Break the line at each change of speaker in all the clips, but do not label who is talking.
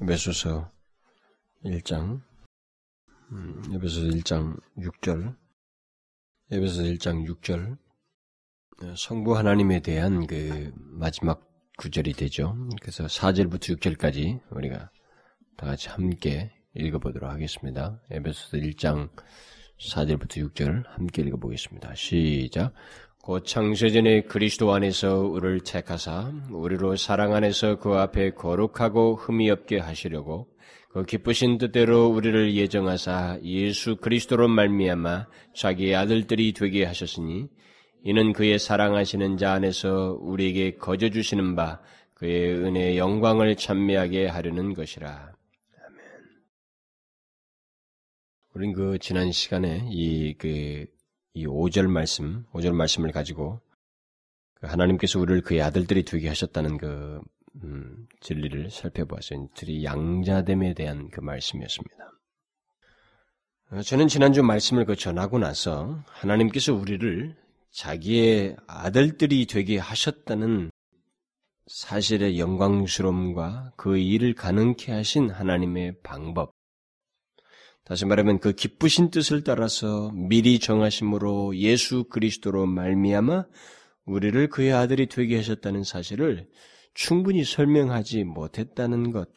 에베소서 1장 음, 에베소서 1장 6절 에베소서 1장 6절 성부 하나님에 대한 그 마지막 구절이 되죠. 그래서 4절부터 6절까지 우리가 다 같이 함께 읽어보도록 하겠습니다. 에베소서 1장 4절부터 6절 함께 읽어보겠습니다. 시작. 곧 창세전에 그리스도 안에서 우리를 택하사 우리로 사랑 안에서 그 앞에 거룩하고 흠이 없게 하시려고 그 기쁘신 뜻대로 우리를 예정하사 예수 그리스도로 말미암아 자기의 아들들이 되게 하셨으니 이는 그의 사랑하시는 자 안에서 우리에게 거저 주시는 바 그의 은혜의 영광을 찬미하게 하려는 것이라. 아멘. 우린 그 지난 시간에 이 그 이 5절 말씀, 5절 말씀을 가지고 그 하나님께서 우리를 그의 아들들이 되게 하셨다는 그 음, 진리를 살펴보았어요. 들이 양자됨에 대한 그 말씀이었습니다. 어, 저는 지난주 말씀을 그 전하고 나서 하나님께서 우리를 자기의 아들들이 되게 하셨다는 사실의 영광스러움과 그 일을 가능케 하신 하나님의 방법, 다시 말하면 그 기쁘신 뜻을 따라서 미리 정하심으로 예수 그리스도로 말미암아 우리를 그의 아들이 되게 하셨다는 사실을 충분히 설명하지 못했다는 것,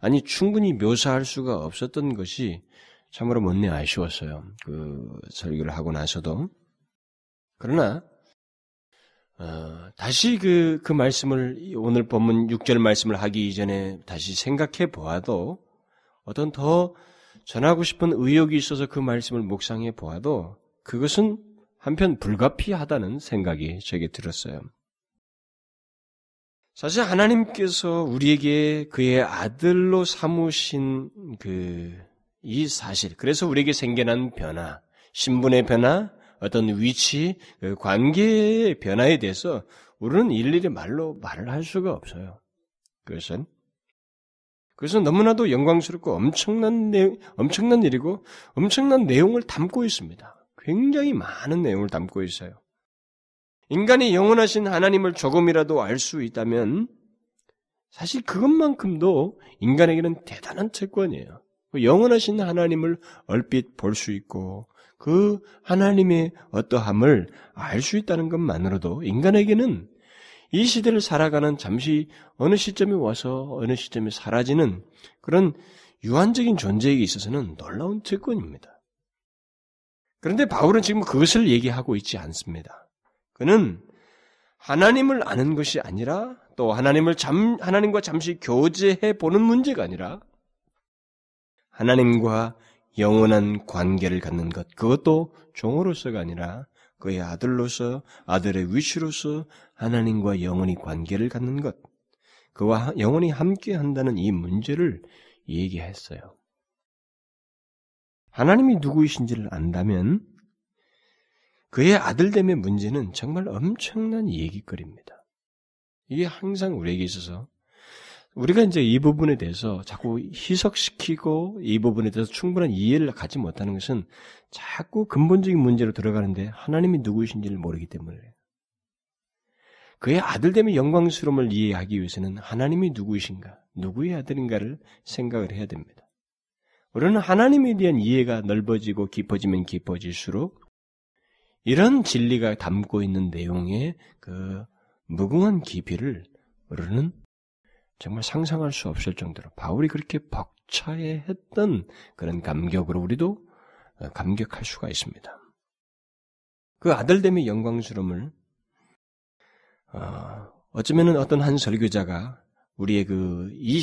아니 충분히 묘사할 수가 없었던 것이 참으로 못내 아쉬웠어요. 그 설교를 하고 나서도 그러나 어, 다시 그, 그 말씀을, 오늘 본문 6절 말씀을 하기 이전에 다시 생각해 보아도 어떤 더 전하고 싶은 의욕이 있어서 그 말씀을 묵상해 보아도 그것은 한편 불가피하다는 생각이 제게 들었어요. 사실 하나님께서 우리에게 그의 아들로 삼으신 그 이 사실, 그래서 우리에게 생겨난 변화, 신분의 변화, 어떤 위치, 그 관계의 변화에 대해서 우리는 일일이 말로 말을 할 수가 없어요. 그것은 그것은 너무나도 영광스럽고 엄청난 내 엄청난 일이고 엄청난 내용을 담고 있습니다. 굉장히 많은 내용을 담고 있어요. 인간이 영원하신 하나님을 조금이라도 알 수 있다면 사실 그것만큼도 인간에게는 대단한 채권이에요. 그 영원하신 하나님을 얼핏 볼 수 있고 그 하나님의 어떠함을 알 수 있다는 것만으로도 인간에게는 이 시대를 살아가는 잠시 어느 시점에 와서 어느 시점에 사라지는 그런 유한적인 존재에게 있어서는 놀라운 특권입니다. 그런데 바울은 지금 그것을 얘기하고 있지 않습니다. 그는 하나님을 아는 것이 아니라 또 하나님을 잠, 하나님과 잠시 교제해 보는 문제가 아니라 하나님과 영원한 관계를 갖는 것, 그것도 종으로서가 아니라 그의 아들로서 아들의 위치로서 하나님과 영원히 관계를 갖는 것, 그와 영원히 함께 한다는 이 문제를 얘기했어요. 하나님이 누구이신지를 안다면 그의 아들됨의 문제는 정말 엄청난 얘기거리입니다. 이게 항상 우리에게 있어서 우리가 이제 이 부분에 대해서 자꾸 희석시키고 이 부분에 대해서 충분한 이해를 갖지 못하는 것은 자꾸 근본적인 문제로 들어가는데 하나님이 누구이신지를 모르기 때문에 그의 아들됨의 영광스러움을 이해하기 위해서는 하나님이 누구이신가, 누구의 아들인가를 생각을 해야 됩니다. 우리는 하나님에 대한 이해가 넓어지고 깊어지면 깊어질수록 이런 진리가 담고 있는 내용의 그 무궁한 깊이를 우리는 정말 상상할 수 없을 정도로 바울이 그렇게 벅차해 했던 그런 감격으로 우리도 감격할 수가 있습니다. 그 아들됨의 영광스러움을 어, 어쩌면은 어떤 한 설교자가 우리의 그이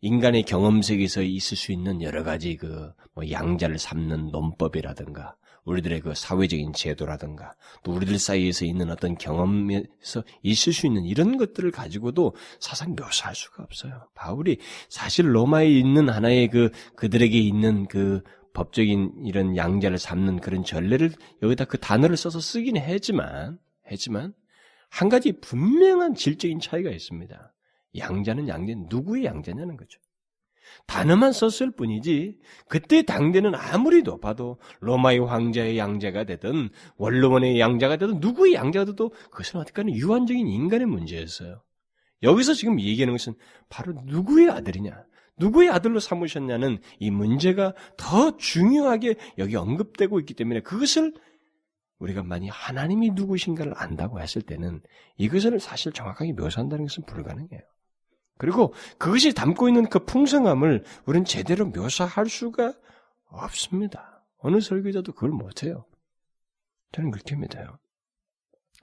인간의 경험 세계에서 있을 수 있는 여러 가지 그 뭐 양자를 삼는 논법이라든가 우리들의 그 사회적인 제도라든가 또 우리들 사이에서 있는 어떤 경험에서 있을 수 있는 이런 것들을 가지고도 사상 묘사할 수가 없어요. 바울이 사실 로마에 있는 하나의 그 그들에게 있는 그 법적인 이런 양자를 삼는 그런 전례를 여기다 그 단어를 써서 쓰긴 했지만 했지만 한 가지 분명한 질적인 차이가 있습니다. 양자는 양자 누구의 양자냐는 거죠. 단어만 썼을 뿐이지 그때 당대는 아무리 높아도 로마의 황자의 양자가 되든 원로원의 양자가 되든 누구의 양자가 되도 그것은 어떻게든 유한적인 인간의 문제였어요. 여기서 지금 얘기하는 것은 바로 누구의 아들이냐, 누구의 아들로 삼으셨냐는 이 문제가 더 중요하게 여기 언급되고 있기 때문에 그것을 우리가 만약 하나님이 누구신가를 안다고 했을 때는 이것을 사실 정확하게 묘사한다는 것은 불가능해요. 그리고 그것이 담고 있는 그 풍성함을 우리는 제대로 묘사할 수가 없습니다. 어느 설교자도 그걸 못해요. 저는 그렇게 믿어요.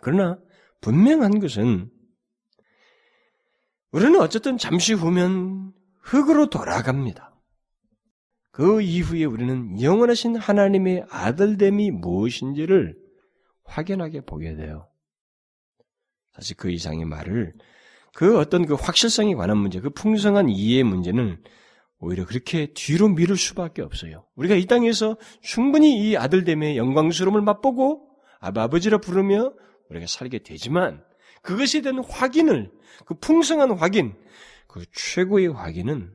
그러나 분명한 것은 우리는 어쨌든 잠시 후면 흙으로 돌아갑니다. 그 이후에 우리는 영원하신 하나님의 아들됨이 무엇인지를 확연하게 보게 돼요. 사실 그 이상의 말을 그 어떤 그 확실성에 관한 문제, 그 풍성한 이해의 문제는 오히려 그렇게 뒤로 미룰 수밖에 없어요. 우리가 이 땅에서 충분히 이 아들됨의 영광스러움을 맛보고 아버지라 부르며 우리가 살게 되지만 그것에 대한 확인을 그 풍성한 확인, 그 최고의 확인은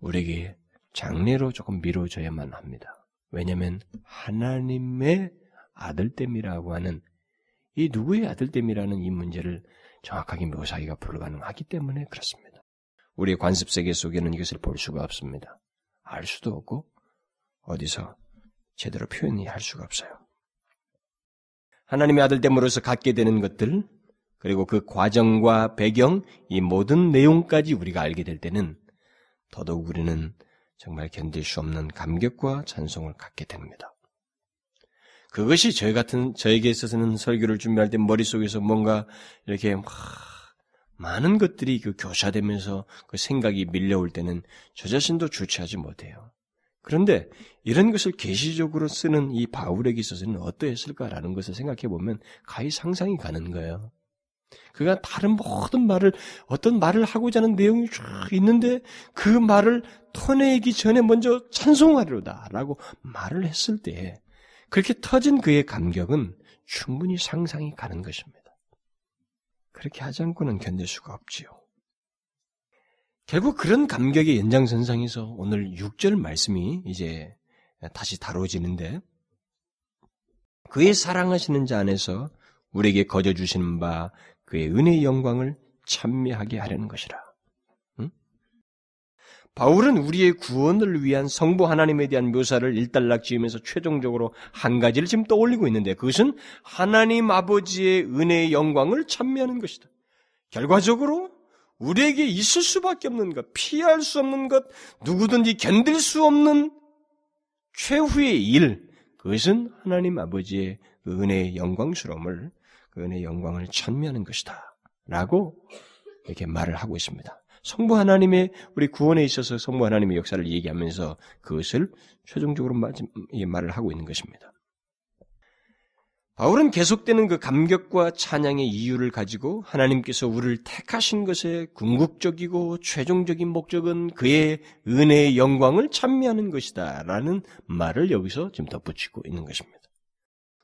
우리에게 장래로 조금 미뤄져야만 합니다. 왜냐하면 하나님의 아들됨이라고 하는 이 누구의 아들됨이라는 이 문제를 정확하게 묘사하기가 불가능하기 때문에 그렇습니다. 우리의 관습 세계 속에는 이것을 볼 수가 없습니다. 알 수도 없고 어디서 제대로 표현이 할 수가 없어요. 하나님의 아들 됨으로서 갖게 되는 것들, 그리고 그 과정과 배경, 이 모든 내용까지 우리가 알게 될 때는 더더욱 우리는 정말 견딜 수 없는 감격과 찬송을 갖게 됩니다. 그것이 저희 같은, 저에게 있어서는 설교를 준비할 때 머릿속에서 뭔가 이렇게 막 많은 것들이 그 교차되면서 그 생각이 밀려올 때는 저 자신도 주체하지 못해요. 그런데 이런 것을 계시적으로 쓰는 이 바울에게 있어서는 어떠했을까라는 것을 생각해 보면 가히 상상이 가는 거예요. 그가 다른 모든 말을 어떤 말을 하고자 하는 내용이 쭉 있는데 그 말을 터내기 전에 먼저 찬송하려다라고 말을 했을 때 그렇게 터진 그의 감격은 충분히 상상이 가는 것입니다. 그렇게 하지 않고는 견딜 수가 없지요. 결국 그런 감격의 연장선상에서 오늘 6절 말씀이 이제 다시 다뤄지는데 그의 사랑하시는 자 안에서 우리에게 거저 주시는 바 그의 은혜의 영광을 찬미하게 하려는 것이라. 응? 바울은 우리의 구원을 위한 성부 하나님에 대한 묘사를 일단락 지으면서 최종적으로 한 가지를 지금 떠올리고 있는데 그것은 하나님 아버지의 은혜의 영광을 찬미하는 것이다. 결과적으로 우리에게 있을 수밖에 없는 것, 피할 수 없는 것, 누구든지 견딜 수 없는 최후의 일, 그것은 하나님 아버지의 은혜의 영광스러움을 그 은혜의 영광을 찬미하는 것이다. 라고 이렇게 말을 하고 있습니다. 성부 하나님의 우리 구원에 있어서 성부 하나님의 역사를 얘기하면서 그것을 최종적으로 말을 하고 있는 것입니다. 바울은 계속되는 그 감격과 찬양의 이유를 가지고 하나님께서 우리를 택하신 것의 궁극적이고 최종적인 목적은 그의 은혜의 영광을 찬미하는 것이다. 라는 말을 여기서 지금 덧붙이고 있는 것입니다.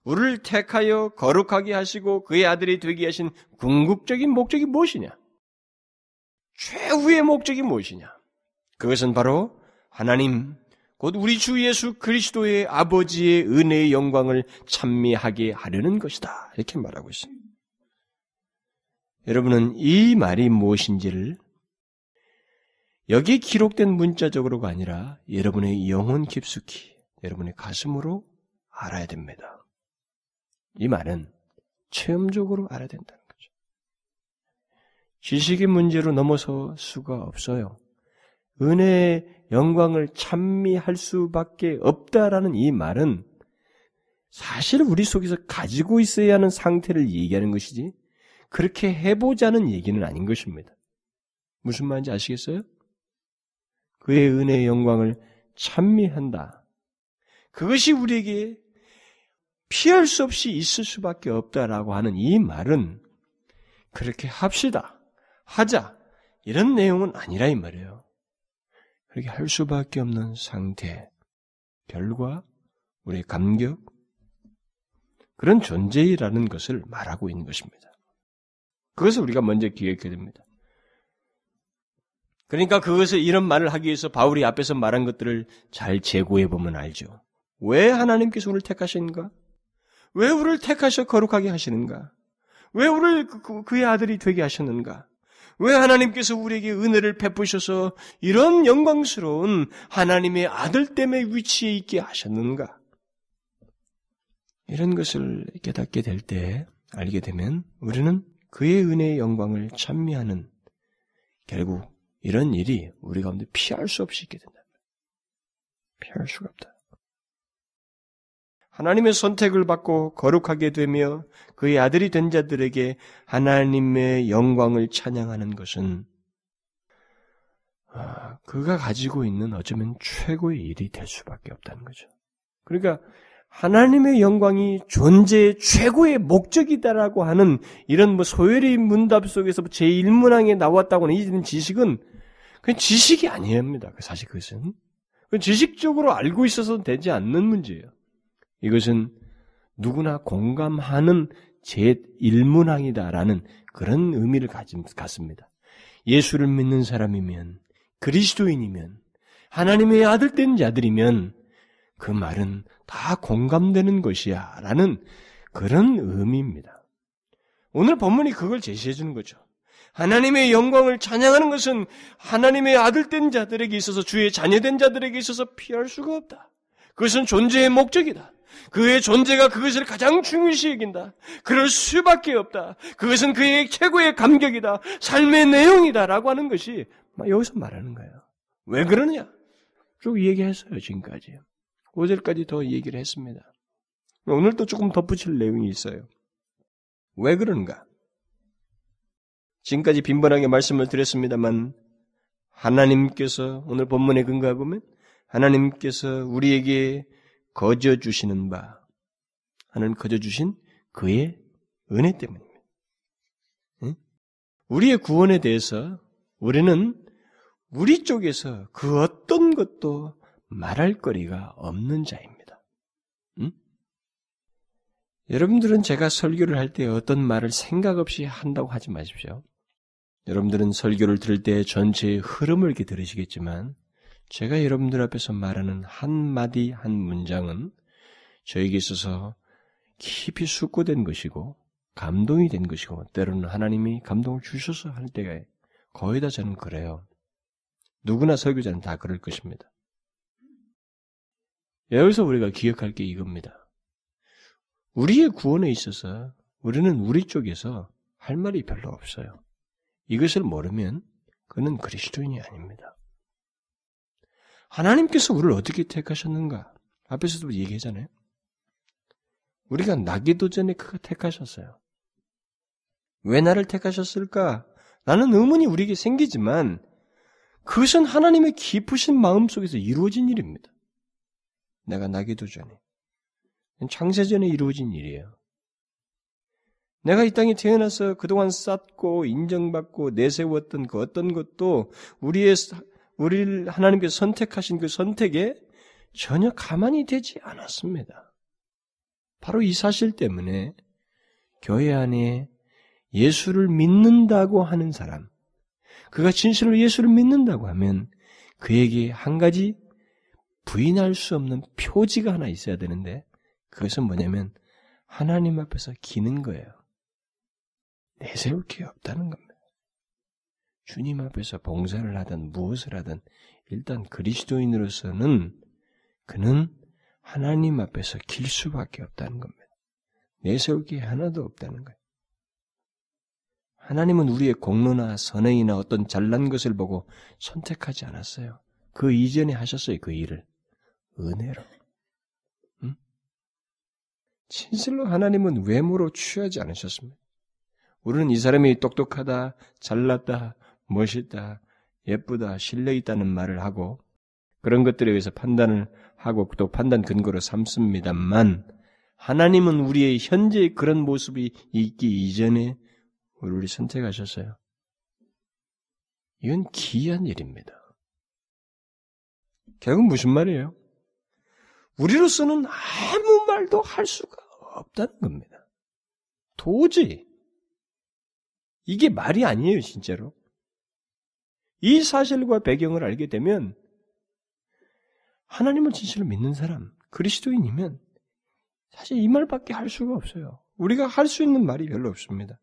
우리를 택하여 거룩하게 하시고 그의 아들이 되게 하신 궁극적인 목적이 무엇이냐? 최후의 목적이 무엇이냐? 그것은 바로 하나님, 곧 우리 주 예수 그리스도의 아버지의 은혜의 영광을 찬미하게 하려는 것이다. 이렇게 말하고 있습니다. 여러분은 이 말이 무엇인지를 여기 기록된 문자적으로가 아니라 여러분의 영혼 깊숙이, 여러분의 가슴으로 알아야 됩니다. 이 말은 체험적으로 알아야 거죠. 지식의 문제로 넘어설 수가 없어요. 은혜의 영광을 찬미할 수밖에 없다라는 이 말은 사실 우리 속에서 가지고 있어야 하는 상태를 얘기하는 것이지 그렇게 해보자는 얘기는 아닌 것입니다. 무슨 말인지 아시겠어요? 그의 은혜의 영광을 찬미한다. 그것이 우리에게 피할 수 없이 있을 수밖에 없다라고 하는 이 말은 그렇게 합시다. 하자. 이런 내용은 아니라 이 말이에요. 그렇게 할 수밖에 없는 상태, 결과, 우리의 감격, 그런 존재이라는 것을 말하고 있는 것입니다. 그것을 우리가 먼저 기억해야 됩니다. 그러니까 그것을 이런 말을 하기 위해서 바울이 앞에서 말한 것들을 잘 재고해 보면 알죠. 왜 하나님께서 우리를 택하신가? 왜 우리를 택하셔 거룩하게 하시는가? 왜 우리를 그, 그, 그의 아들이 되게 하셨는가? 왜 하나님께서 우리에게 은혜를 베푸셔서 이런 영광스러운 하나님의 아들됨의 위치에 있게 하셨는가? 이런 것을 깨닫게 될 때, 알게 되면 우리는 그의 은혜의 영광을 찬미하는 결국 이런 일이 우리 가운데 피할 수 없이 있게 된다. 피할 수가 없다. 하나님의 선택을 받고 거룩하게 되며 그의 아들이 된 자들에게 하나님의 영광을 찬양하는 것은 아, 그가 가지고 있는 어쩌면 최고의 일이 될 수밖에 없다는 거죠. 그러니까 하나님의 영광이 존재의 최고의 목적이다라고 하는 이런 뭐 소열의 문답 속에서 제1문항에 나왔다고 하는 이 지식은 그 지식이 아니옵니다. 사실 그것은. 지식적으로 알고 있어서 되지 않는 문제예요. 이것은 누구나 공감하는 제1문항이다라는 그런 의미를 갖습니다. 예수를 믿는 사람이면, 그리스도인이면, 하나님의 아들 된 자들이면, 그 말은 다 공감되는 것이야. 라는 그런 의미입니다. 오늘 본문이 그걸 제시해 주는 거죠. 하나님의 영광을 찬양하는 것은 하나님의 아들 된 자들에게 있어서 주의 자녀된 자들에게 있어서 피할 수가 없다. 그것은 존재의 목적이다. 그의 존재가 그것을 가장 중요시 여긴다. 그럴 수밖에 없다. 그것은 그의 최고의 감격이다. 삶의 내용이다라고 하는 것이 여기서 말하는 거예요. 왜 그러느냐? 쭉 얘기했어요, 지금까지. 5절까지 더 얘기를 했습니다. 오늘 또 조금 덧붙일 내용이 있어요. 왜 그런가? 지금까지 빈번하게 말씀을 드렸습니다만 하나님께서 오늘 본문에 근거하고 보면 하나님께서 우리에게 거저 주시는 바 하나님 거저 주신 그의 은혜 때문입니다. 우리의 구원에 대해서 우리는 우리 쪽에서 그 어떤 것도 말할 거리가 없는 자입니다. 응? 여러분들은 제가 설교를 할 때 어떤 말을 생각 없이 한다고 하지 마십시오. 여러분들은 설교를 들을 때 전체의 흐름을 이렇게 들으시겠지만 제가 여러분들 앞에서 말하는 한 마디 한 문장은 저에게 있어서 깊이 숙고된 것이고 감동이 된 것이고 때로는 하나님이 감동을 주셔서 할 때가 거의 다 저는 그래요. 누구나 설교자는 다 그럴 것입니다. 여기서 우리가 기억할 게 이겁니다. 우리의 구원에 있어서 우리는 우리 쪽에서 할 말이 별로 없어요. 이것을 모르면 그는 그리스도인이 아닙니다. 하나님께서 우리를 어떻게 택하셨는가? 앞에서도 얘기하잖아요. 우리가 나기도 전에 그가 택하셨어요. 왜 나를 택하셨을까? 라는 의문이 우리에게 생기지만 그것은 하나님의 깊으신 마음 속에서 이루어진 일입니다. 내가 나기도 전에. 창세전에 이루어진 일이에요. 내가 이 땅에 태어나서 그동안 쌓고 인정받고 내세웠던 그 어떤 것도 우리의 우리를 하나님께서 선택하신 그 선택에 전혀 가만히 되지 않았습니다. 바로 이 사실 때문에 교회 안에 예수를 믿는다고 하는 사람, 그가 진실로 예수를 믿는다고 하면 그에게 한 가지 부인할 수 없는 표지가 하나 있어야 되는데 그것은 뭐냐면 하나님 앞에서 기는 거예요. 내세울 게 없다는 겁니다. 주님 앞에서 봉사를 하든 무엇을 하든 일단 그리스도인으로서는 그는 하나님 앞에서 길 수밖에 없다는 겁니다. 내세울 게 하나도 없다는 거예요. 하나님은 우리의 공로나 선행이나 어떤 잘난 것을 보고 선택하지 않았어요. 그 이전에 하셨어요, 그 일을. 은혜로. 응? 진실로 하나님은 외모로 취하지 않으셨습니다. 우리는 이 사람이 똑똑하다, 잘났다, 멋있다, 예쁘다, 신뢰 있다는 말을 하고 그런 것들에 의해서 판단을 하고 또 판단 근거로 삼습니다만 하나님은 우리의 현재의 그런 모습이 있기 이전에 우리를 선택하셨어요. 이건 기이한 일입니다. 결국 무슨 말이에요? 우리로서는 아무 말도 할 수가 없다는 겁니다. 도저히. 이게 말이 아니에요, 진짜로. 이 사실과 배경을 알게 되면 하나님을 진실로 믿는 사람, 그리스도인이면 사실 이 말밖에 할 수가 없어요. 우리가 할 수 있는 말이 별로 없습니다.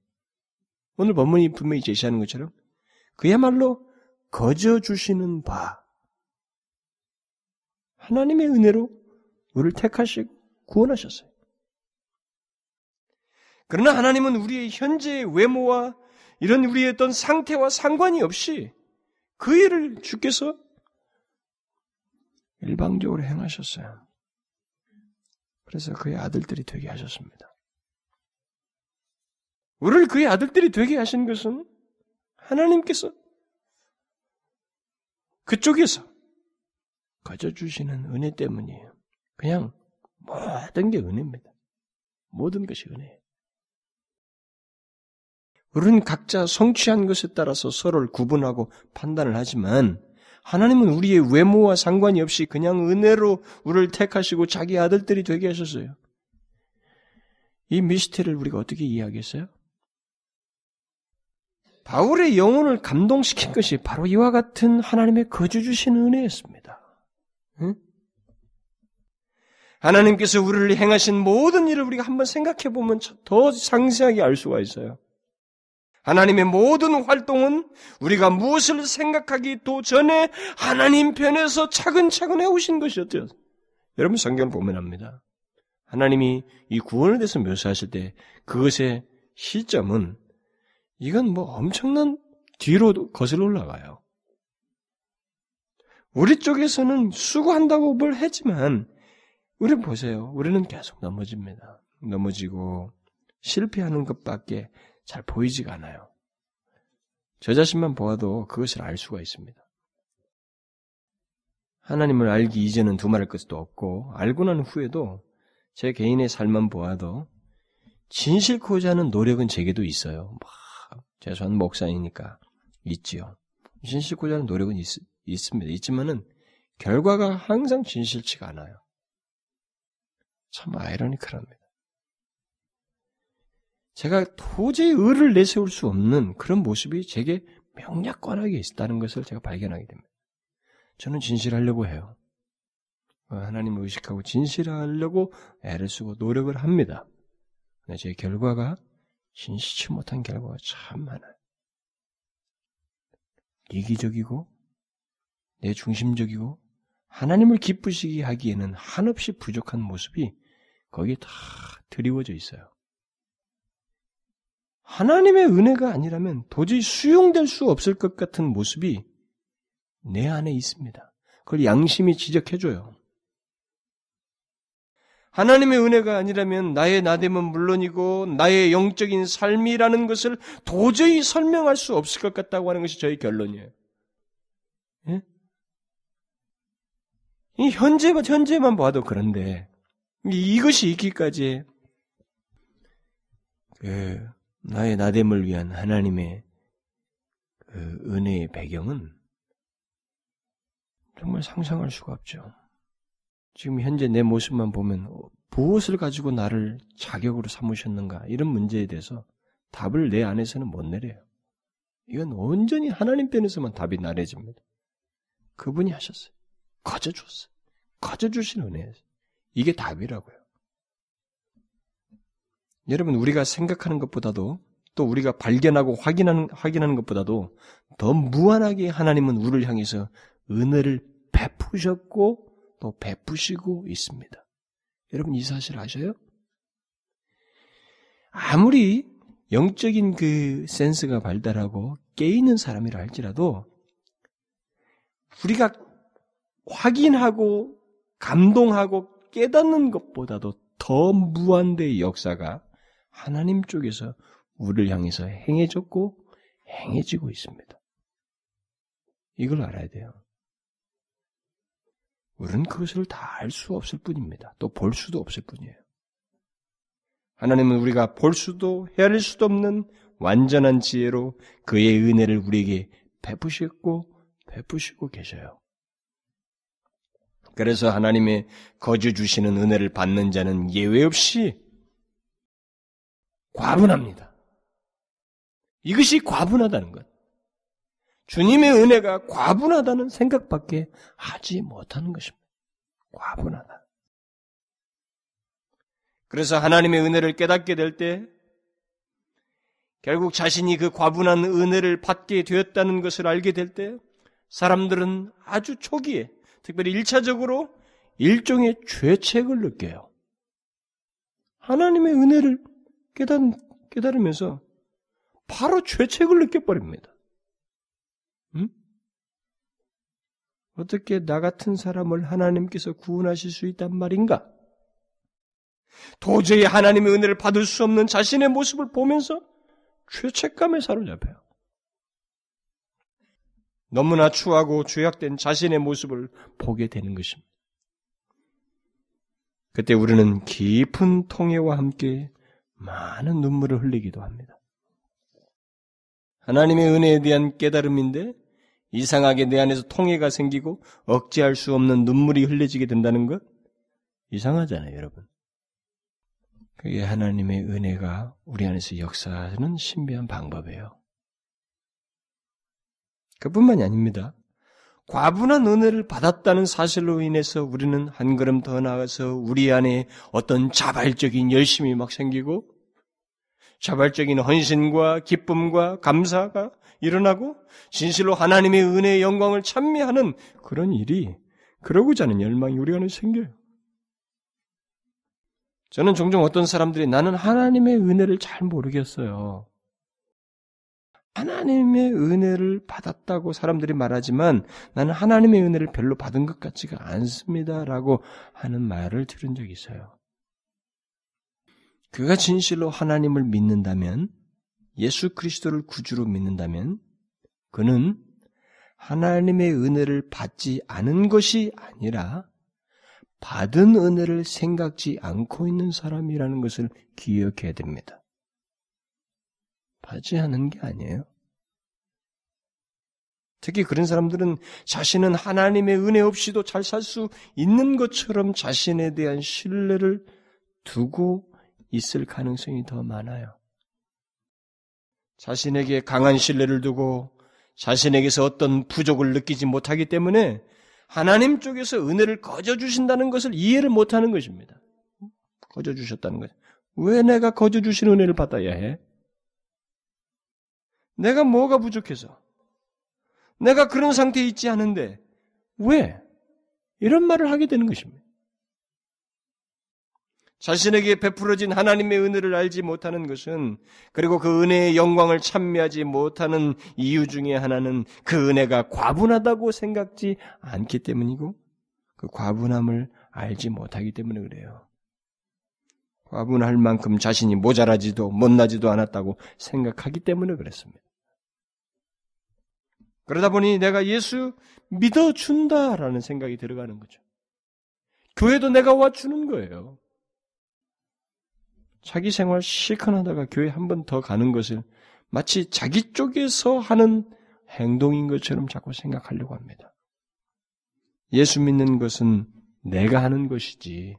오늘 본문이 분명히 제시하는 것처럼 그야말로 거저 주시는 바. 하나님의 은혜로 우리를 택하시고 구원하셨어요. 그러나 하나님은 우리의 현재의 외모와 이런 우리의 어떤 상태와 상관이 없이 그 일을 주께서 일방적으로 행하셨어요. 그래서 그의 아들들이 되게 하셨습니다. 우리를 그의 아들들이 되게 하신 것은 하나님께서 그쪽에서 가져주시는 은혜 때문이에요. 그냥 모든 게 은혜입니다. 모든 것이 은혜예요. 우리는 각자 성취한 것에 따라서 서로를 구분하고 판단을 하지만 하나님은 우리의 외모와 상관이 없이 그냥 은혜로 우리를 택하시고 자기 아들들이 되게 하셨어요. 이 미스테리를 우리가 어떻게 이해하겠어요? 바울의 영혼을 감동시킨 것이 바로 이와 같은 하나님의 거주 주신 은혜였습니다. 응? 하나님께서 우리를 행하신 모든 일을 우리가 한번 생각해 보면 더 상세하게 알 수가 있어요. 하나님의 모든 활동은 우리가 무엇을 생각하기도 전에 하나님 편에서 차근차근 해오신 것이었죠. 여러분 성경을 보면 합니다. 하나님이 이 구원에 대해서 묘사하실 때 그것의 시점은 이건 뭐 엄청난 뒤로 거슬러 올라가요. 우리 쪽에서는 수고한다고 뭘 했지만 우리 보세요. 우리는 계속 넘어집니다. 넘어지고 실패하는 것밖에 잘 보이지가 않아요. 저 자신만 보아도 그것을 알 수가 있습니다. 하나님을 알기 이전은 두말할 것도 없고 알고 난 후에도 제 개인의 삶만 보아도 진실코자 하는 노력은 제게도 있어요. 막 최소한 목사이니까 있지요. 진실코자 하는 노력은 있, 있습니다. 있지만은 결과가 항상 진실치가 않아요. 참 아이러니컬합니다. 제가 도저히 의를 내세울 수 없는 그런 모습이 제게 명약관하게 있다는 것을 제가 발견하게 됩니다. 저는 진실하려고 해요. 하나님을 의식하고 진실하려고 애를 쓰고 노력을 합니다. 제 결과가 진실치 못한 결과가 참 많아요. 이기적이고 내 중심적이고 하나님을 기쁘시게 하기에는 한없이 부족한 모습이 거기에 다 드리워져 있어요. 하나님의 은혜가 아니라면 도저히 수용될 수 없을 것 같은 모습이 내 안에 있습니다. 그걸 양심이 지적해줘요. 하나님의 은혜가 아니라면 나의 나됨은 물론이고 나의 영적인 삶이라는 것을 도저히 설명할 수 없을 것 같다고 하는 것이 저희 결론이에요. 예? 이 현재, 현재만 봐도 그런데 이것이 있기까지 그 나의 나됨을 위한 하나님의 그 은혜의 배경은 정말 상상할 수가 없죠. 지금 현재 내 모습만 보면 무엇을 가지고 나를 자격으로 삼으셨는가 이런 문제에 대해서 답을 내 안에서는 못 내려요. 이건 온전히 하나님 편에서만 답이 나래집니다. 그분이 하셨어요. 거저 줬어요. 거저 주신 은혜예요. 이게 답이라고요. 여러분, 우리가 생각하는 것보다도 또 우리가 발견하고 확인하는, 확인하는 것보다도 더 무한하게 하나님은 우리를 향해서 은혜를 베푸셨고 또 베푸시고 있습니다. 여러분 이 사실 아셔요? 아무리 영적인 그 센스가 발달하고 깨있는 사람이라 할지라도 우리가 확인하고 감동하고 깨닫는 것보다도 더 무한대의 역사가 하나님 쪽에서 우리를 향해서 행해졌고 행해지고 있습니다. 이걸 알아야 돼요. 우리는 그것을 다 알 수 없을 뿐입니다. 또 볼 수도 없을 뿐이에요. 하나님은 우리가 볼 수도 헤아릴 수도 없는 완전한 지혜로 그의 은혜를 우리에게 베푸셨고 베푸시고 계셔요. 그래서 하나님의 거저 주시는 은혜를 받는 자는 예외 없이 과분합니다. 이것이 과분하다는 것. 주님의 은혜가 과분하다는 생각밖에 하지 못하는 것입니다. 과분하다. 그래서 하나님의 은혜를 깨닫게 될 때 결국 자신이 그 과분한 은혜를 받게 되었다는 것을 알게 될 때 사람들은 아주 초기에 특별히 일차적으로 일종의 죄책을 느껴요. 하나님의 은혜를 깨달, 깨달으면서 바로 죄책을 느껴버립니다. 응? 어떻게 나 같은 사람을 하나님께서 구원하실 수 있단 말인가? 도저히 하나님의 은혜를 받을 수 없는 자신의 모습을 보면서 죄책감에 사로잡혀요. 너무나 추하고 죄악된 자신의 모습을 보게 되는 것입니다. 그때 우리는 깊은 통해와 함께 많은 눈물을 흘리기도 합니다. 하나님의 은혜에 대한 깨달음인데 이상하게 내 안에서 통해가 생기고 억제할 수 없는 눈물이 흘려지게 된다는 것 이상하잖아요, 여러분. 그게 하나님의 은혜가 우리 안에서 역사하는 신비한 방법이에요. 그뿐만이 아닙니다. 과분한 은혜를 받았다는 사실로 인해서 우리는 한 걸음 더 나아가서 우리 안에 어떤 자발적인 열심이 막 생기고 자발적인 헌신과 기쁨과 감사가 일어나고 진실로 하나님의 은혜의 영광을 찬미하는 그런 일이 그러고자 하는 열망이 우리 안에 생겨요. 저는 종종 어떤 사람들이 나는 하나님의 은혜를 잘 모르겠어요. 하나님의 은혜를 받았다고 사람들이 말하지만 나는 하나님의 은혜를 별로 받은 것 같지가 않습니다라고 하는 말을 들은 적이 있어요. 그가 진실로 하나님을 믿는다면 예수 그리스도를 구주로 믿는다면 그는 하나님의 은혜를 받지 않은 것이 아니라 받은 은혜를 생각지 않고 있는 사람이라는 것을 기억해야 됩니다. 않은 게 아니에요. 특히 그런 사람들은 자신은 하나님의 은혜 없이도 잘 살 수 있는 것처럼 자신에 대한 신뢰를 두고 있을 가능성이 더 많아요. 자신에게 강한 신뢰를 두고 자신에게서 어떤 부족을 느끼지 못하기 때문에 하나님 쪽에서 은혜를 거저 주신다는 것을 이해를 못하는 것입니다. 거저 주셨다는 것. 왜 내가 거저 주신 은혜를 받아야 해? 내가 뭐가 부족해서? 내가 그런 상태에 있지 않은데 왜? 이런 말을 하게 되는 것입니다. 자신에게 베풀어진 하나님의 은혜를 알지 못하는 것은 그리고 그 은혜의 영광을 찬미하지 못하는 이유 중에 하나는 그 은혜가 과분하다고 생각지 않기 때문이고 그 과분함을 알지 못하기 때문에 그래요. 과분할 만큼 자신이 모자라지도 못나지도 않았다고 생각하기 때문에 그랬습니다. 그러다 보니 내가 예수 믿어준다라는 생각이 들어가는 거죠. 교회도 내가 와주는 거예요. 자기 생활 실컷 하다가 교회 한 번 더 가는 것을 마치 자기 쪽에서 하는 행동인 것처럼 자꾸 생각하려고 합니다. 예수 믿는 것은 내가 하는 것이지.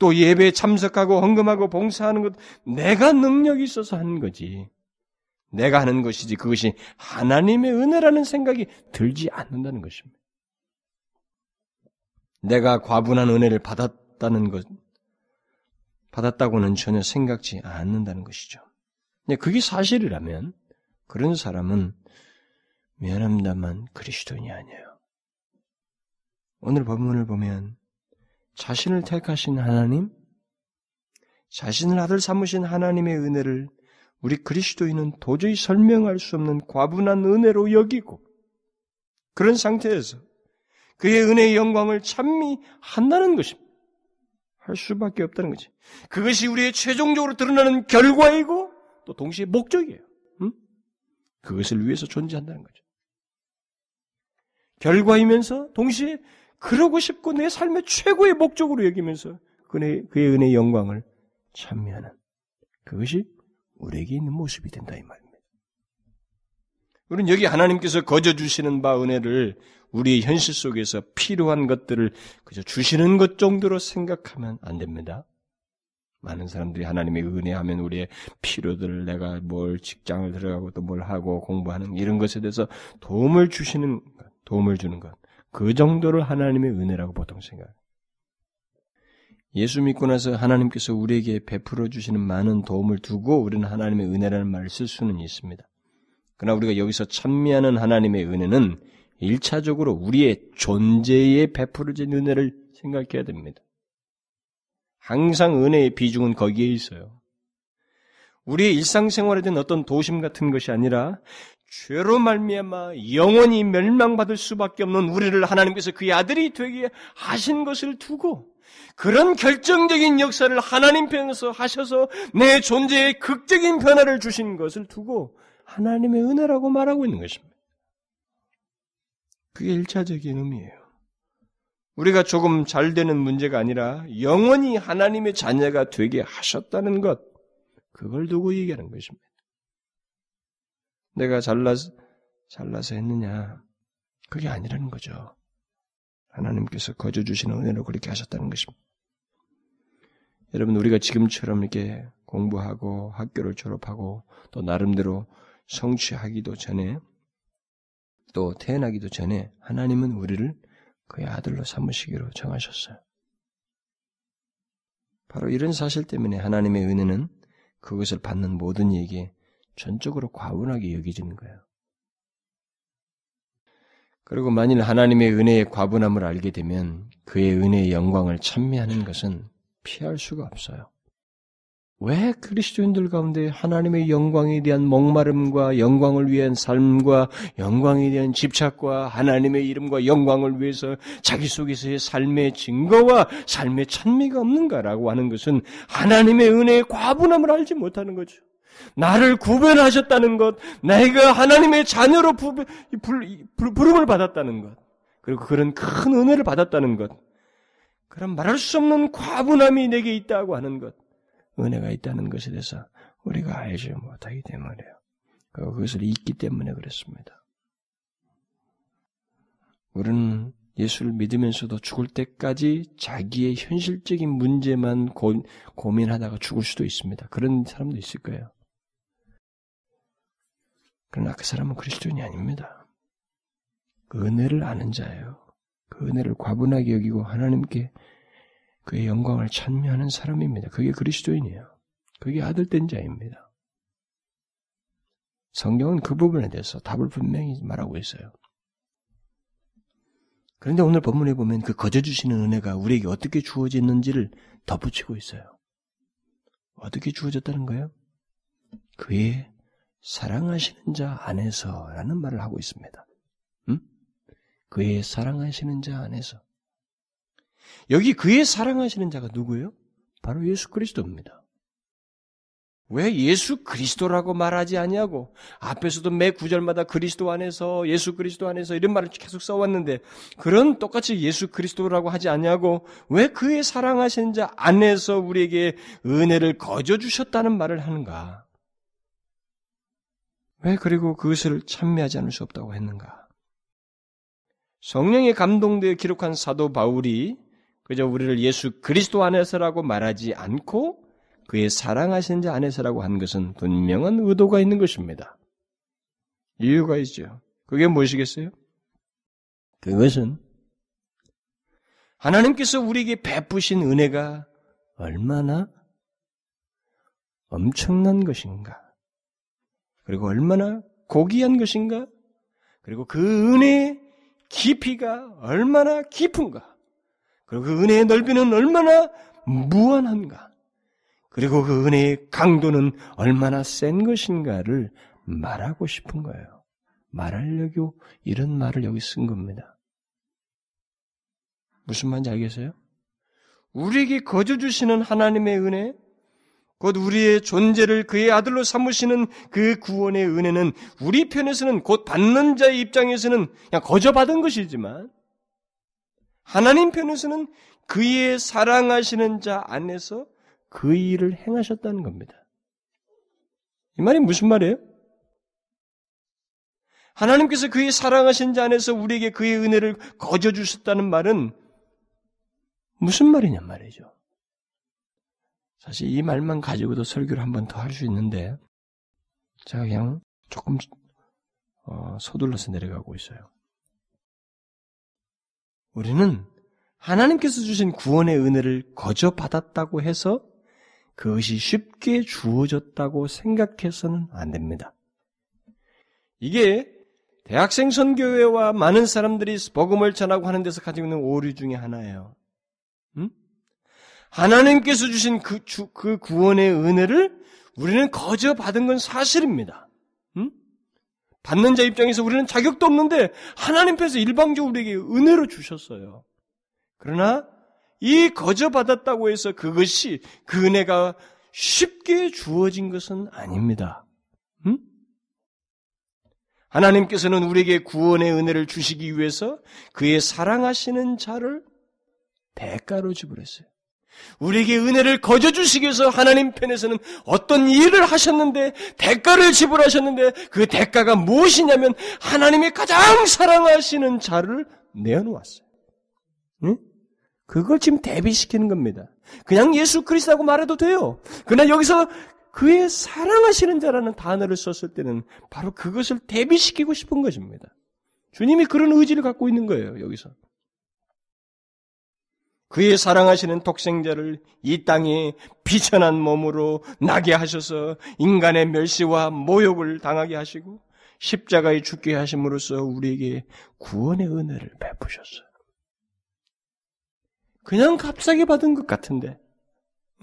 또 예배에 참석하고 헌금하고 봉사하는 것 내가 능력이 있어서 하는 거지. 내가 하는 것이지 그것이 하나님의 은혜라는 생각이 들지 않는다는 것입니다. 내가 과분한 은혜를 받았다는 것, 받았다고는 전혀 생각지 않는다는 것이죠. 그게 사실이라면 그런 사람은 미안합니다만 그리스도인이 아니에요. 오늘 본문을 보면 자신을 택하신 하나님, 자신을 아들 삼으신 하나님의 은혜를 우리 그리스도인은 도저히 설명할 수 없는 과분한 은혜로 여기고 그런 상태에서 그의 은혜의 영광을 찬미 한다는 것입니다. 할 수밖에 없다는 거지. 그것이 우리의 최종적으로 드러나는 결과이고 또 동시에 목적이에요. 응? 그것을 위해서 존재한다는 거죠. 결과이면서 동시에 그러고 싶고 내 삶의 최고의 목적으로 여기면서 그의, 그의 은혜의 영광을 찬미하는 그것이 우리에게 있는 모습이 된다 이 말입니다. 우리는 여기 하나님께서 거저 주시는 바 은혜를 우리의 현실 속에서 필요한 것들을 그저 주시는 것 정도로 생각하면 안 됩니다. 많은 사람들이 하나님의 은혜하면 우리의 필요들을 내가 뭘 직장을 들어가고 또 뭘 하고 공부하는 이런 것에 대해서 도움을 주시는 것, 도움을 주는 것. 그 정도를 하나님의 은혜라고 보통 생각해요. 예수 믿고 나서 하나님께서 우리에게 베풀어 주시는 많은 도움을 두고 우리는 하나님의 은혜라는 말을 쓸 수는 있습니다. 그러나 우리가 여기서 찬미하는 하나님의 은혜는 일차적으로 우리의 존재에 베풀어진 은혜를 생각해야 됩니다. 항상 은혜의 비중은 거기에 있어요. 우리의 일상생활에 대한 어떤 도심 같은 것이 아니라 죄로 말미암아 영원히 멸망받을 수밖에 없는 우리를 하나님께서 그의 아들이 되게 하신 것을 두고 그런 결정적인 역사를 하나님 편에서 하셔서 내 존재에 극적인 변화를 주신 것을 두고 하나님의 은혜라고 말하고 있는 것입니다. 그게 일차적인 의미예요. 우리가 조금 잘 되는 문제가 아니라 영원히 하나님의 자녀가 되게 하셨다는 것, 그걸 두고 얘기하는 것입니다. 내가 잘나서, 잘나서 했느냐. 그게 아니라는 거죠. 하나님께서 거저 주시는 은혜로 그렇게 하셨다는 것입니다. 여러분, 우리가 지금처럼 이렇게 공부하고 학교를 졸업하고 또 나름대로 성취하기도 전에 또 태어나기도 전에 하나님은 우리를 그의 아들로 삼으시기로 정하셨어요. 바로 이런 사실 때문에 하나님의 은혜는 그것을 받는 모든 이에게 전적으로 과분하게 여겨지는 거예요. 그리고 만일 하나님의 은혜의 과분함을 알게 되면 그의 은혜의 영광을 찬미하는 것은 피할 수가 없어요. 왜 그리스도인들 가운데 하나님의 영광에 대한 목마름과 영광을 위한 삶과 영광에 대한 집착과 하나님의 이름과 영광을 위해서 자기 속에서의 삶의 증거와 삶의 찬미가 없는가라고 하는 것은 하나님의 은혜의 과분함을 알지 못하는 거죠. 나를 구별하셨다는 것, 내가 하나님의 자녀로 부름을 받았다는 것, 그리고 그런 큰 은혜를 받았다는 것, 그런 말할 수 없는 과분함이 내게 있다고 하는 것, 은혜가 있다는 것에 대해서 우리가 알지 못하기 때문에요. 그것을 잊기 때문에 그렇습니다. 우리는 예수를 믿으면서도 죽을 때까지 자기의 현실적인 문제만 고, 고민하다가 죽을 수도 있습니다. 그런 사람도 있을 거예요. 그러나 그 사람은 그리스도인이 아닙니다. 그 은혜를 아는 자예요. 그 은혜를 과분하게 여기고 하나님께 그의 영광을 찬미하는 사람입니다. 그게 그리스도인이에요. 그게 아들된 자입니다. 성경은 그 부분에 대해서 답을 분명히 말하고 있어요. 그런데 오늘 본문에 보면 그 거저 주시는 은혜가 우리에게 어떻게 주어졌는지를 덧붙이고 있어요. 어떻게 주어졌다는 거예요? 그의 사랑하시는 자 안에서라는 말을 하고 있습니다. 음? 그의 사랑하시는 자 안에서. 여기 그의 사랑하시는 자가 누구예요? 바로 예수 그리스도입니다. 왜 예수 그리스도라고 말하지 아니하고 앞에서도 매 구절마다 그리스도 안에서 예수 그리스도 안에서 이런 말을 계속 써왔는데 그런 똑같이 예수 그리스도라고 하지 아니하고 왜 그의 사랑하시는 자 안에서 우리에게 은혜를 거저 주셨다는 말을 하는가? 왜 그리고 그것을 찬미하지 않을 수 없다고 했는가? 성령의 감동되어 기록한 사도 바울이 그저 우리를 예수 그리스도 안에서라고 말하지 않고 그의 사랑하신 자 안에서라고 한 것은 분명한 의도가 있는 것입니다. 이유가 있죠. 그게 무엇이겠어요? 그것은 하나님께서 우리에게 베푸신 은혜가 얼마나 엄청난 것인가. 그리고 얼마나 고귀한 것인가. 그리고 그 은혜의 깊이가 얼마나 깊은가. 그리고 그 은혜의 넓이는 얼마나 무한한가. 그리고 그 은혜의 강도는 얼마나 센 것인가를 말하고 싶은 거예요. 말하려고 이런 말을 여기 쓴 겁니다. 무슨 말인지 알겠어요? 우리에게 거저 주시는 하나님의 은혜, 곧 우리의 존재를 그의 아들로 삼으시는 그 구원의 은혜는 우리 편에서는 곧 받는 자의 입장에서는 그냥 거저 받은 것이지만 하나님 편에서는 그의 사랑하시는 자 안에서 그 일을 행하셨다는 겁니다. 이 말이 무슨 말이에요? 하나님께서 그의 사랑하신 자 안에서 우리에게 그의 은혜를 거저 주셨다는 말은 무슨 말이냐 말이죠. 사실 이 말만 가지고도 설교를 한 번 더 할 수 있는데 제가 그냥 조금 어, 서둘러서 내려가고 있어요. 우리는 하나님께서 주신 구원의 은혜를 거저 받았다고 해서 그것이 쉽게 주어졌다고 생각해서는 안 됩니다. 이게 대학생 선교회와 많은 사람들이 복음을 전하고 하는 데서 가지고 있는 오류 중에 하나예요. 응? 하나님께서 주신 그, 주, 그 구원의 은혜를 우리는 거저 받은 건 사실입니다. 응? 받는 자 입장에서 우리는 자격도 없는데 하나님께서 일방적으로 우리에게 은혜로 주셨어요. 그러나 이 거저 받았다고 해서 그것이 그 은혜가 쉽게 주어진 것은 아닙니다. 응? 하나님께서는 우리에게 구원의 은혜를 주시기 위해서 그의 사랑하시는 자를 대가로 지불했어요. 우리에게 은혜를 거저 주시기 위해서 하나님 편에서는 어떤 일을 하셨는데 대가를 지불하셨는데 그 대가가 무엇이냐면 하나님이 가장 사랑하시는 자를 내어놓았어요. 응? 그걸 지금 대비시키는 겁니다. 그냥 예수 그리스도라고 말해도 돼요. 그러나 여기서 그의 사랑하시는 자라는 단어를 썼을 때는 바로 그것을 대비시키고 싶은 것입니다. 주님이 그런 의지를 갖고 있는 거예요, 여기서. 그의 사랑하시는 독생자를 이 땅에 비천한 몸으로 나게 하셔서 인간의 멸시와 모욕을 당하게 하시고 십자가에 죽게 하심으로써 우리에게 구원의 은혜를 베푸셨어요. 그냥 값싸게 받은 것 같은데,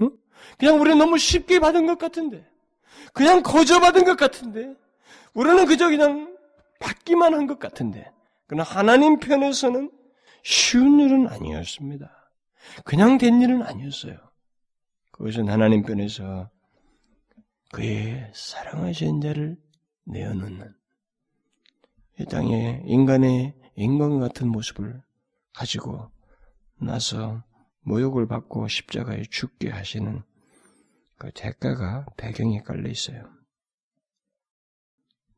응? 그냥 우리는 너무 쉽게 받은 것 같은데, 그냥 거저 받은 것 같은데, 우리는 그저 그냥 받기만 한 것 같은데, 그러나 하나님 편에서는 쉬운 일은 아니었습니다. 그냥 된 일은 아니었어요. 그것은 하나님 편에서 그의 사랑하신 자를 내어놓는 이 땅에 인간의 인간 같은 모습을 가지고 나서 모욕을 받고 십자가에 죽게 하시는 그 대가가 배경에 깔려 있어요.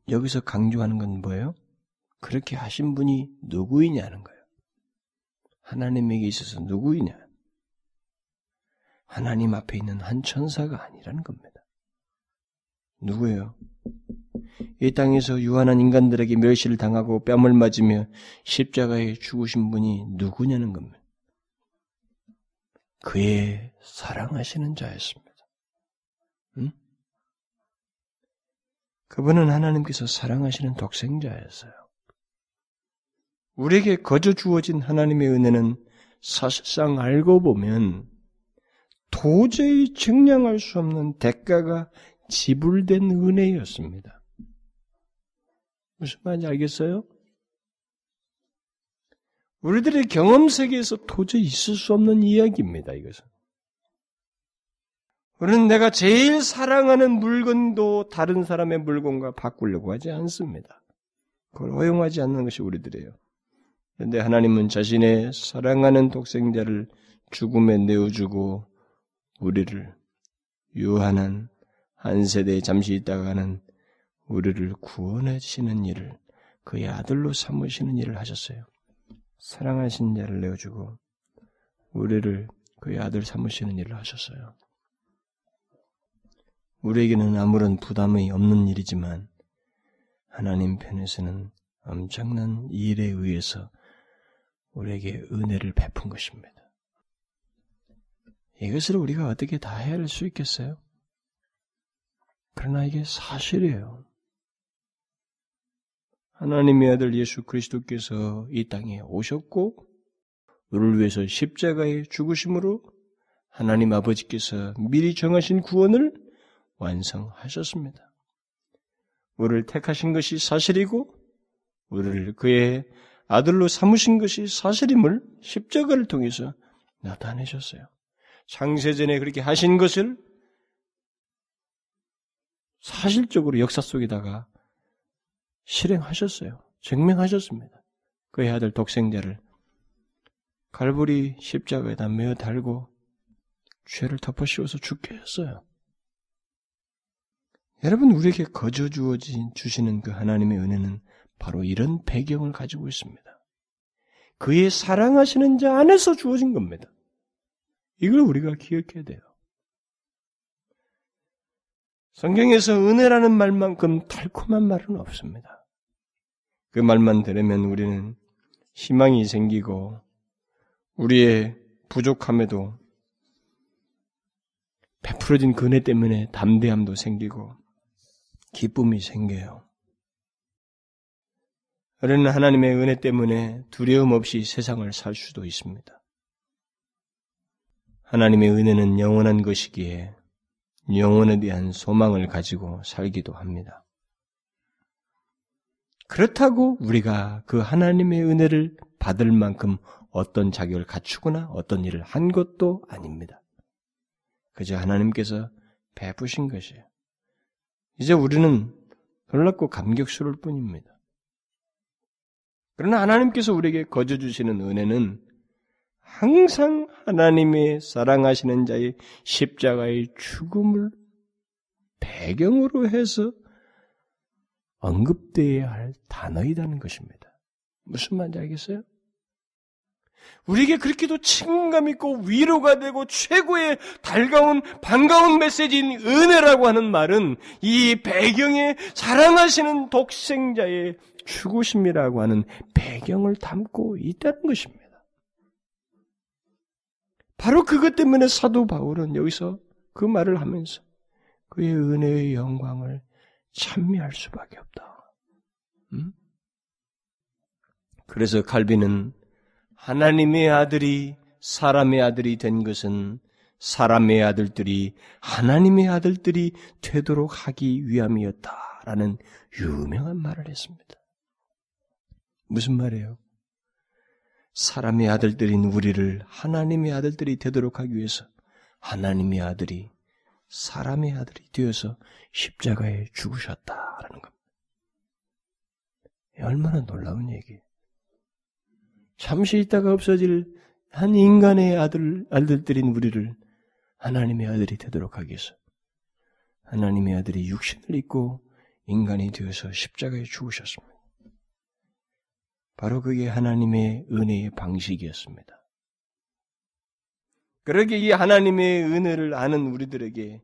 여기서 강조하는 건 뭐예요? 그렇게 하신 분이 누구이냐는 거예요. 하나님에게 있어서 누구이냐? 하나님 앞에 있는 한 천사가 아니라는 겁니다. 누구예요? 이 땅에서 유한한 인간들에게 멸시를 당하고 뺨을 맞으며 십자가에 죽으신 분이 누구냐는 겁니다. 그의 사랑하시는 자였습니다. 응? 그분은 하나님께서 사랑하시는 독생자였어요. 우리에게 거저 주어진 하나님의 은혜는 사실상 알고 보면 도저히 증량할 수 없는 대가가 지불된 은혜였습니다. 무슨 말인지 알겠어요? 우리들의 경험 세계에서 도저히 있을 수 없는 이야기입니다, 이것은. 우리는 내가 제일 사랑하는 물건도 다른 사람의 물건과 바꾸려고 하지 않습니다. 그걸 허용하지 않는 것이 우리들이에요. 그런데 하나님은 자신의 사랑하는 독생자를 죽음에 내어주고 우리를 유한한 한 세대에 잠시 있다가는 우리를 구원하시는 일을 그의 아들로 삼으시는 일을 하셨어요. 사랑하신 자를 내어주고 우리를 그의 아들 삼으시는 일을 하셨어요. 우리에게는 아무런 부담이 없는 일이지만 하나님 편에서는 엄청난 일에 의해서 우리에게 은혜를 베푼 것입니다. 이것을 우리가 어떻게 다 헤아릴 수 있겠어요? 그러나 이게 사실이에요. 하나님의 아들 예수 그리스도께서 이 땅에 오셨고 우리를 위해서 십자가에 죽으심으로 하나님 아버지께서 미리 정하신 구원을 완성하셨습니다. 우리를 택하신 것이 사실이고 우리를 그의 아들로 삼으신 것이 사실임을 십자가를 통해서 나타내셨어요. 창세전에 그렇게 하신 것을 사실적으로 역사 속에다가 실행하셨어요. 증명하셨습니다. 그의 아들 독생자를 갈보리 십자가에다 메어 달고 죄를 덮어 씌워서 죽게 했어요. 여러분, 우리에게 거저 주어진 주시는 그 하나님의 은혜는 바로 이런 배경을 가지고 있습니다. 그의 사랑하시는 자 안에서 주어진 겁니다. 이걸 우리가 기억해야 돼요. 성경에서 은혜라는 말만큼 달콤한 말은 없습니다. 그 말만 들으면 우리는 희망이 생기고
우리의 부족함에도 베풀어진 근혜 때문에 담대함도 생기고 기쁨이 생겨요. 우리는 하나님의 은혜 때문에 두려움 없이 세상을 살 수도 있습니다. 하나님의 은혜는 영원한 것이기에 영혼에 대한 소망을 가지고 살기도 합니다. 그렇다고 우리가 그 하나님의 은혜를 받을 만큼 어떤 자격을 갖추거나 어떤 일을 한 것도 아닙니다. 그저 하나님께서 베푸신 것이에요. 이제 우리는 놀랍고 감격스러울 뿐입니다. 그러나 하나님께서 우리에게 거저 주시는 은혜는 항상 하나님의 사랑하시는 자의 십자가의 죽음을 배경으로 해서 언급되어야 할 단어이라는 것입니다. 무슨 말인지 알겠어요? 우리에게 그렇게도 친감 있고 위로가 되고 최고의 달가운 반가운 메시지인 은혜라고 하는 말은 이 배경에 사랑하시는 독생자의 죽으심이라고 하는 배경을 담고 있다는 것입니다. 바로 그것 때문에 사도 바울은 여기서 그 말을 하면서 그의 은혜의 영광을 찬미할 수밖에 없다. 음? 그래서 칼빈은 하나님의 아들이 사람의 아들이 된 것은 사람의 아들들이 하나님의 아들들이 되도록 하기 위함이었다라는 유명한 말을 했습니다. 무슨 말이에요? 사람의 아들들인 우리를 하나님의 아들들이 되도록 하기 위해서 하나님의 아들이 사람의 아들이 되어서 십자가에 죽으셨다라는 겁니다. 얼마나 놀라운 얘기예요. 잠시 있다가 없어질 한 인간의 아들, 아들들인 우리를 하나님의 아들이 되도록 하기 위해서 하나님의 아들이 육신을 입고 인간이 되어서 십자가에 죽으셨습니다. 바로 그게 하나님의 은혜의 방식이었습니다. 그러기에 이 하나님의 은혜를 아는 우리들에게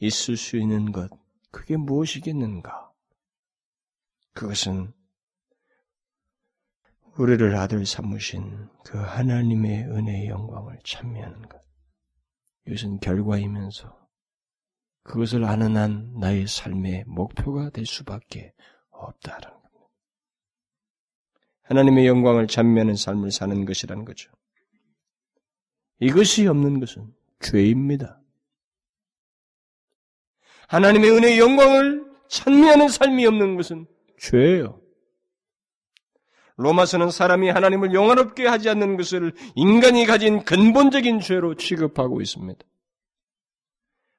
있을 수 있는 것, 그게 무엇이겠는가? 그것은 우리를 아들 삼으신 그 하나님의 은혜의 영광을 찬미하는 것. 이것은 결과이면서 그것을 아는 한 나의 삶의 목표가 될 수밖에 겁니다. 하나님의 영광을 찬미하는 삶을 사는 것이라는 거죠. 이것이 없는 것은 죄입니다. 하나님의 은혜의 영광을 찬미하는 삶이 없는 것은 죄예요. 로마서는 사람이 하나님을 영원롭게 하지 않는 것을 인간이 가진 근본적인 죄로 취급하고 있습니다.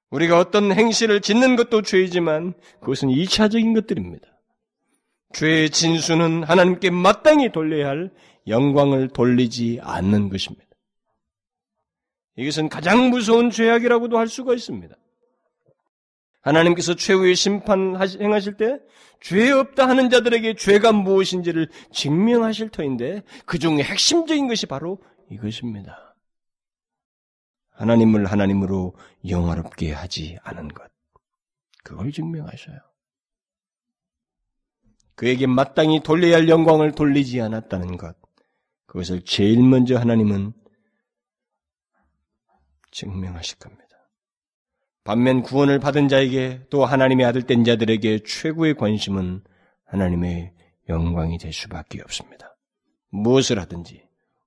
우리가 어떤 행실을 짓는 것도 죄이지만 그것은 2차적인 것들입니다. 죄의 진수는 하나님께 마땅히 돌려야 할 영광을 돌리지 않는 것입니다. 이것은 가장 무서운 죄악이라고도 할 수가 있습니다. 하나님께서 최후의 심판 행하실 때 죄 없다 하는 자들에게 죄가 무엇인지를 증명하실 터인데 그 중에 핵심적인 것이 바로 이것입니다. 하나님을 하나님으로 영화롭게 하지 않은 것. 그걸 증명하셔요. 그에게 마땅히 돌려야 할 영광을 돌리지 않았다는 것. 그것을 제일 먼저 하나님은 증명하실 겁니다. 반면 구원을 받은 자에게 또 하나님의 아들 된 자들에게 최고의 관심은 하나님의 영광이 될 수밖에 없습니다. 무엇을 하든지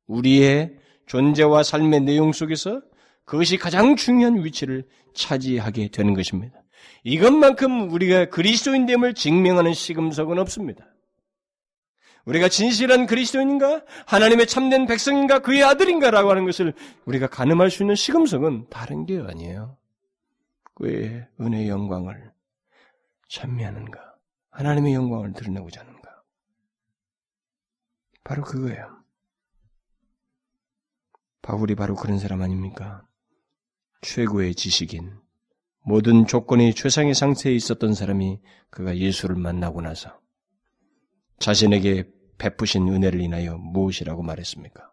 우리의 존재와 삶의 내용 속에서 그것이 가장 중요한 위치를 차지하게 되는 것입니다. 이것만큼 우리가 그리스도인됨을 증명하는 시금석은 없습니다. 우리가 진실한 그리스도인인가? 하나님의 참된 백성인가? 그의 아들인가 라고 하는 것을 우리가 가늠할 수 있는 시금석은 다른 게 아니에요. 그의 은혜의 영광을 찬미하는가? 하나님의 영광을 드러내고자 하는가? 바로 그거예요. 바울이 바로 그런 사람 아닙니까? 최고의 지식인, 모든 조건이 최상의 상태에 있었던 사람이 그가 예수를 만나고 나서 자신에게 베푸신 은혜를 인하여 무엇이라고 말했습니까?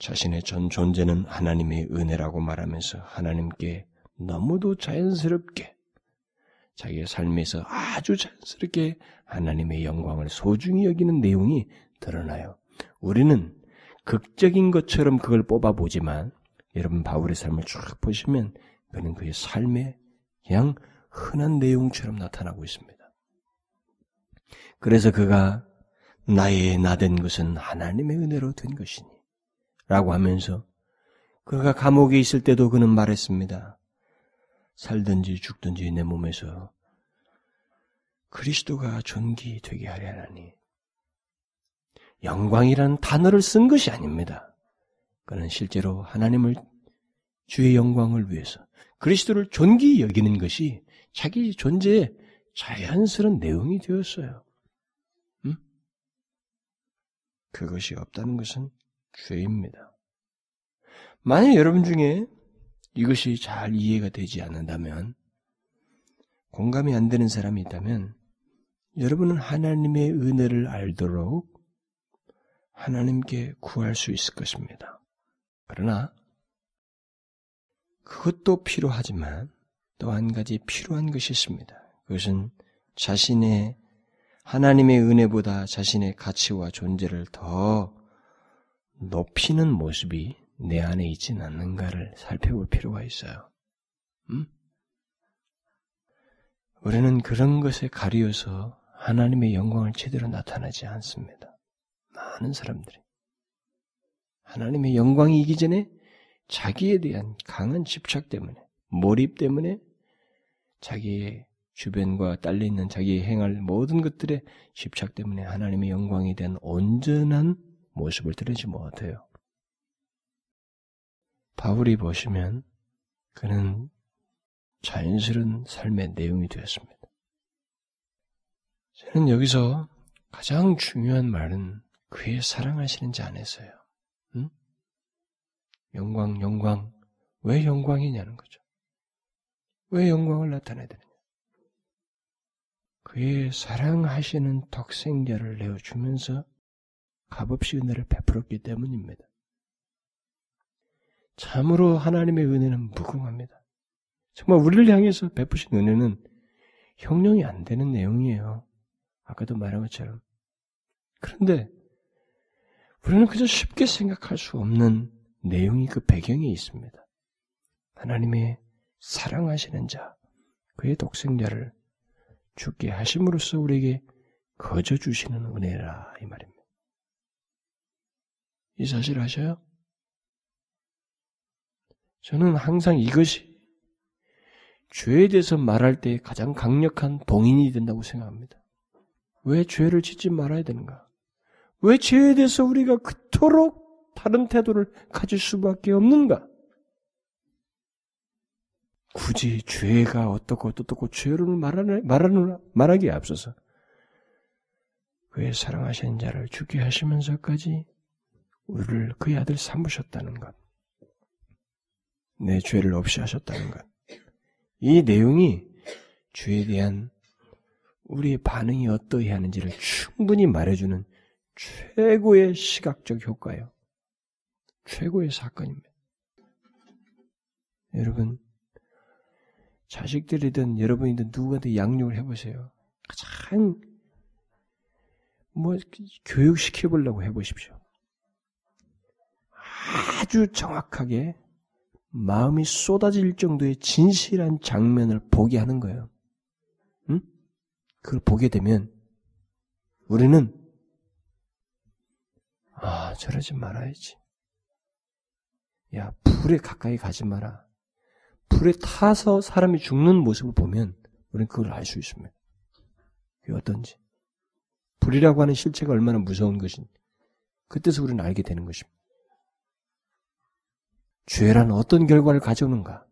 자신의 전 존재는 하나님의 은혜라고 말하면서 하나님께 너무도 자연스럽게 자기의 삶에서 아주 자연스럽게 하나님의 영광을 소중히 여기는 내용이 드러나요. 우리는 극적인 것처럼 그걸 뽑아보지만 여러분 바울의 삶을 쭉 보시면 그는 그의 삶에 그냥 흔한 내용처럼 나타나고 있습니다. 그래서 그가 나의 나된 것은 하나님의 은혜로 된 것이니 라고 하면서 그가 감옥에 있을 때도 그는 말했습니다. 살든지 죽든지 내 몸에서 그리스도가 존귀되게 하려 하니 영광이라는 단어를 쓴 것이 아닙니다. 그는 실제로 하나님을 주의 영광을 위해서 그리스도를 존귀 여기는 것이 자기 존재의 자연스러운 내용이 되었어요. 음? 그것이 없다는 것은 죄입니다. 만약 여러분 중에 이것이 잘 이해가 되지 않는다면, 공감이 안 되는 사람이 있다면, 여러분은 하나님의 은혜를 알도록 하나님께 구할 수 있을 것입니다. 그러나 그것도 필요하지만 또 한 가지 필요한 것이 있습니다. 그것은 자신의 하나님의 은혜보다 자신의 가치와 존재를 더 높이는 모습이 내 안에 있지는 않는가를 살펴볼 필요가 있어요. 음? 우리는 그런 것에 가리어서 하나님의 영광을 제대로 나타나지 않습니다. 많은 사람들이. 하나님의 영광이 이기 전에 자기에 대한 강한 집착 때문에, 몰입 때문에 자기의 주변과 딸려 있는 자기의 행할 모든 것들의 집착 때문에 하나님의 영광에 대한 온전한 모습을 드리지 못해요. 바울이 보시면 그는 자연스러운 삶의 내용이 되었습니다. 저는 여기서 가장 중요한 말은 그의 사랑하시는 자 안에서요. 응? 영광, 영광. 왜 영광이냐는 거죠. 왜 영광을 나타내야 되느냐. 그의 사랑하시는 덕생자를 내어주면서 값없이 은혜를 베풀었기 때문입니다. 참으로 하나님의 은혜는 무궁합니다. 정말 우리를 향해서 베푸신 은혜는 형용이 안 되는 내용이에요. 아까도 말한 것처럼. 그런데 우리는 그저 쉽게 생각할 수 없는 내용이 그 배경에 있습니다. 하나님의 사랑하시는 자, 그의 독생자를 죽게 하심으로써 우리에게 거저 주시는 은혜라 이 말입니다. 이 사실 아셔요? 저는 항상 이것이 죄에 대해서 말할 때 가장 강력한 동인이 된다고 생각합니다. 왜 죄를 짓지 말아야 되는가? 왜 죄에 대해서 우리가 그토록 다른 태도를 가질 수밖에 없는가? 굳이 죄가 어떻고 어떻고 말하는, 말하는, 말하기에 앞서서 그의 사랑하신 자를 죽게 하시면서까지 우리를 그의 아들 삼으셨다는 것. 내 죄를 없이 하셨다는 것. 이 내용이 죄에 대한 우리의 반응이 어떠해야 하는지를 충분히 말해주는 최고의 시각적 효과예요. 최고의 사건입니다. 여러분, 자식들이든 여러분이든 누구한테 양육을 해보세요. 가장 뭐 교육시켜보려고 해보십시오. 아주 정확하게 마음이 쏟아질 정도의 진실한 장면을 보게 하는 거예요. 응? 그걸 보게 되면 우리는 아 저러지 말아야지. 야 불에 가까이 가지 마라. 불에 타서 사람이 죽는 모습을 보면 우리는 그걸 알 수 있습니다. 그게 어떤지. 불이라고 하는 실체가 얼마나 무서운 것인지. 그때서 우리는 알게 되는 것입니다. 죄란 어떤 결과를 가져오는가?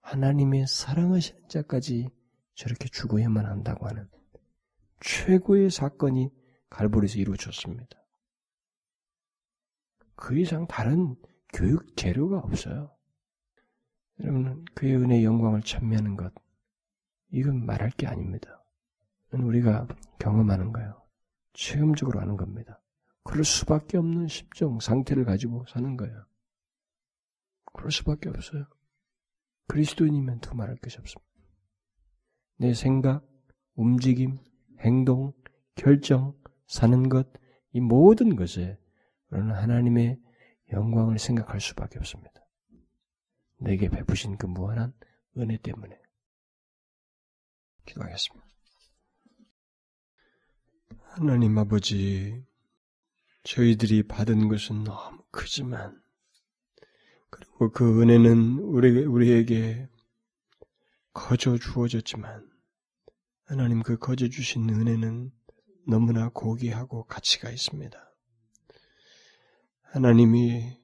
하나님의 사랑하시는 자까지 저렇게 죽어야만 한다고 하는 최고의 사건이 갈보리에서 이루어졌습니다. 그 이상 다른 교육 재료가 없어요. 여러분, 그의 은혜의 영광을 찬미하는 것, 이건 말할 게 아닙니다. 우리가 경험하는 거예요. 체험적으로 하는 겁니다. 그럴 수밖에 없는 심정, 상태를 가지고 사는 거예요. 그럴 수밖에 없어요. 그리스도인이면 더 말할 것이 없습니다. 내 생각, 움직임, 행동, 결정, 사는 것, 이 모든 것에
하나님의 영광을 생각할 수밖에 없습니다. 내게 베푸신 그 무한한 은혜 때문에. 기도하겠습니다. 하나님 아버지, 저희들이 받은 것은 너무 크지만, 그리고 그 은혜는 우리, 우리에게 거저 주어졌지만, 하나님 그 거저 주신 은혜는 너무나 고귀하고 가치가 있습니다. 하나님이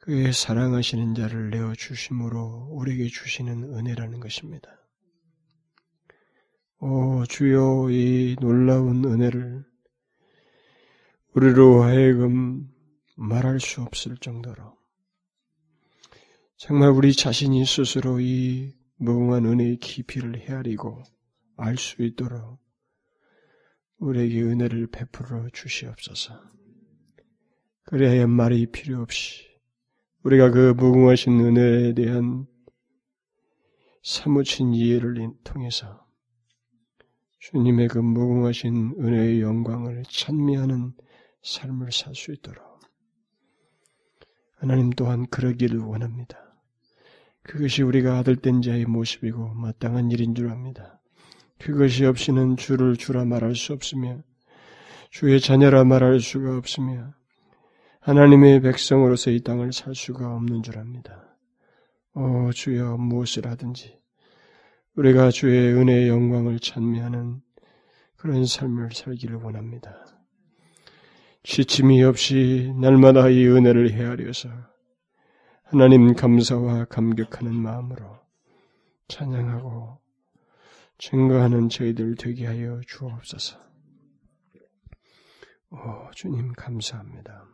그의 사랑하시는 자를 내어 주심으로 우리에게 주시는 은혜라는 것입니다. 오 주여 이 놀라운 은혜를 우리로 하여금 말할 수 없을 정도로 정말 우리 자신이 스스로 이 무궁한 은혜의 깊이를 헤아리고 알 수 있도록 우리에게 은혜를 베풀어 주시옵소서. 그래야 말이 필요 없이 우리가 그 무궁하신 은혜에 대한 사무친 이해를 통해서 주님의 그 무궁하신 은혜의 영광을 찬미하는 삶을 살 수 있도록 하나님 또한 그러기를 원합니다. 그것이 우리가 아들된 자의 모습이고 마땅한 일인 줄 압니다. 그것이 없이는 주를 주라 말할 수 없으며 주의 자녀라 말할 수가 없으며 하나님의 백성으로서 이 땅을 살 수가 없는 줄 압니다. 오 주여 무엇을 하든지 우리가 주의 은혜의 영광을 찬미하는 그런 삶을 살기를 원합니다. 지침이 없이 날마다 이 은혜를 헤아려서 하나님 감사와 감격하는 마음으로 찬양하고 증거하는 저희들 되게 하여 주옵소서. 오, 주님 감사합니다.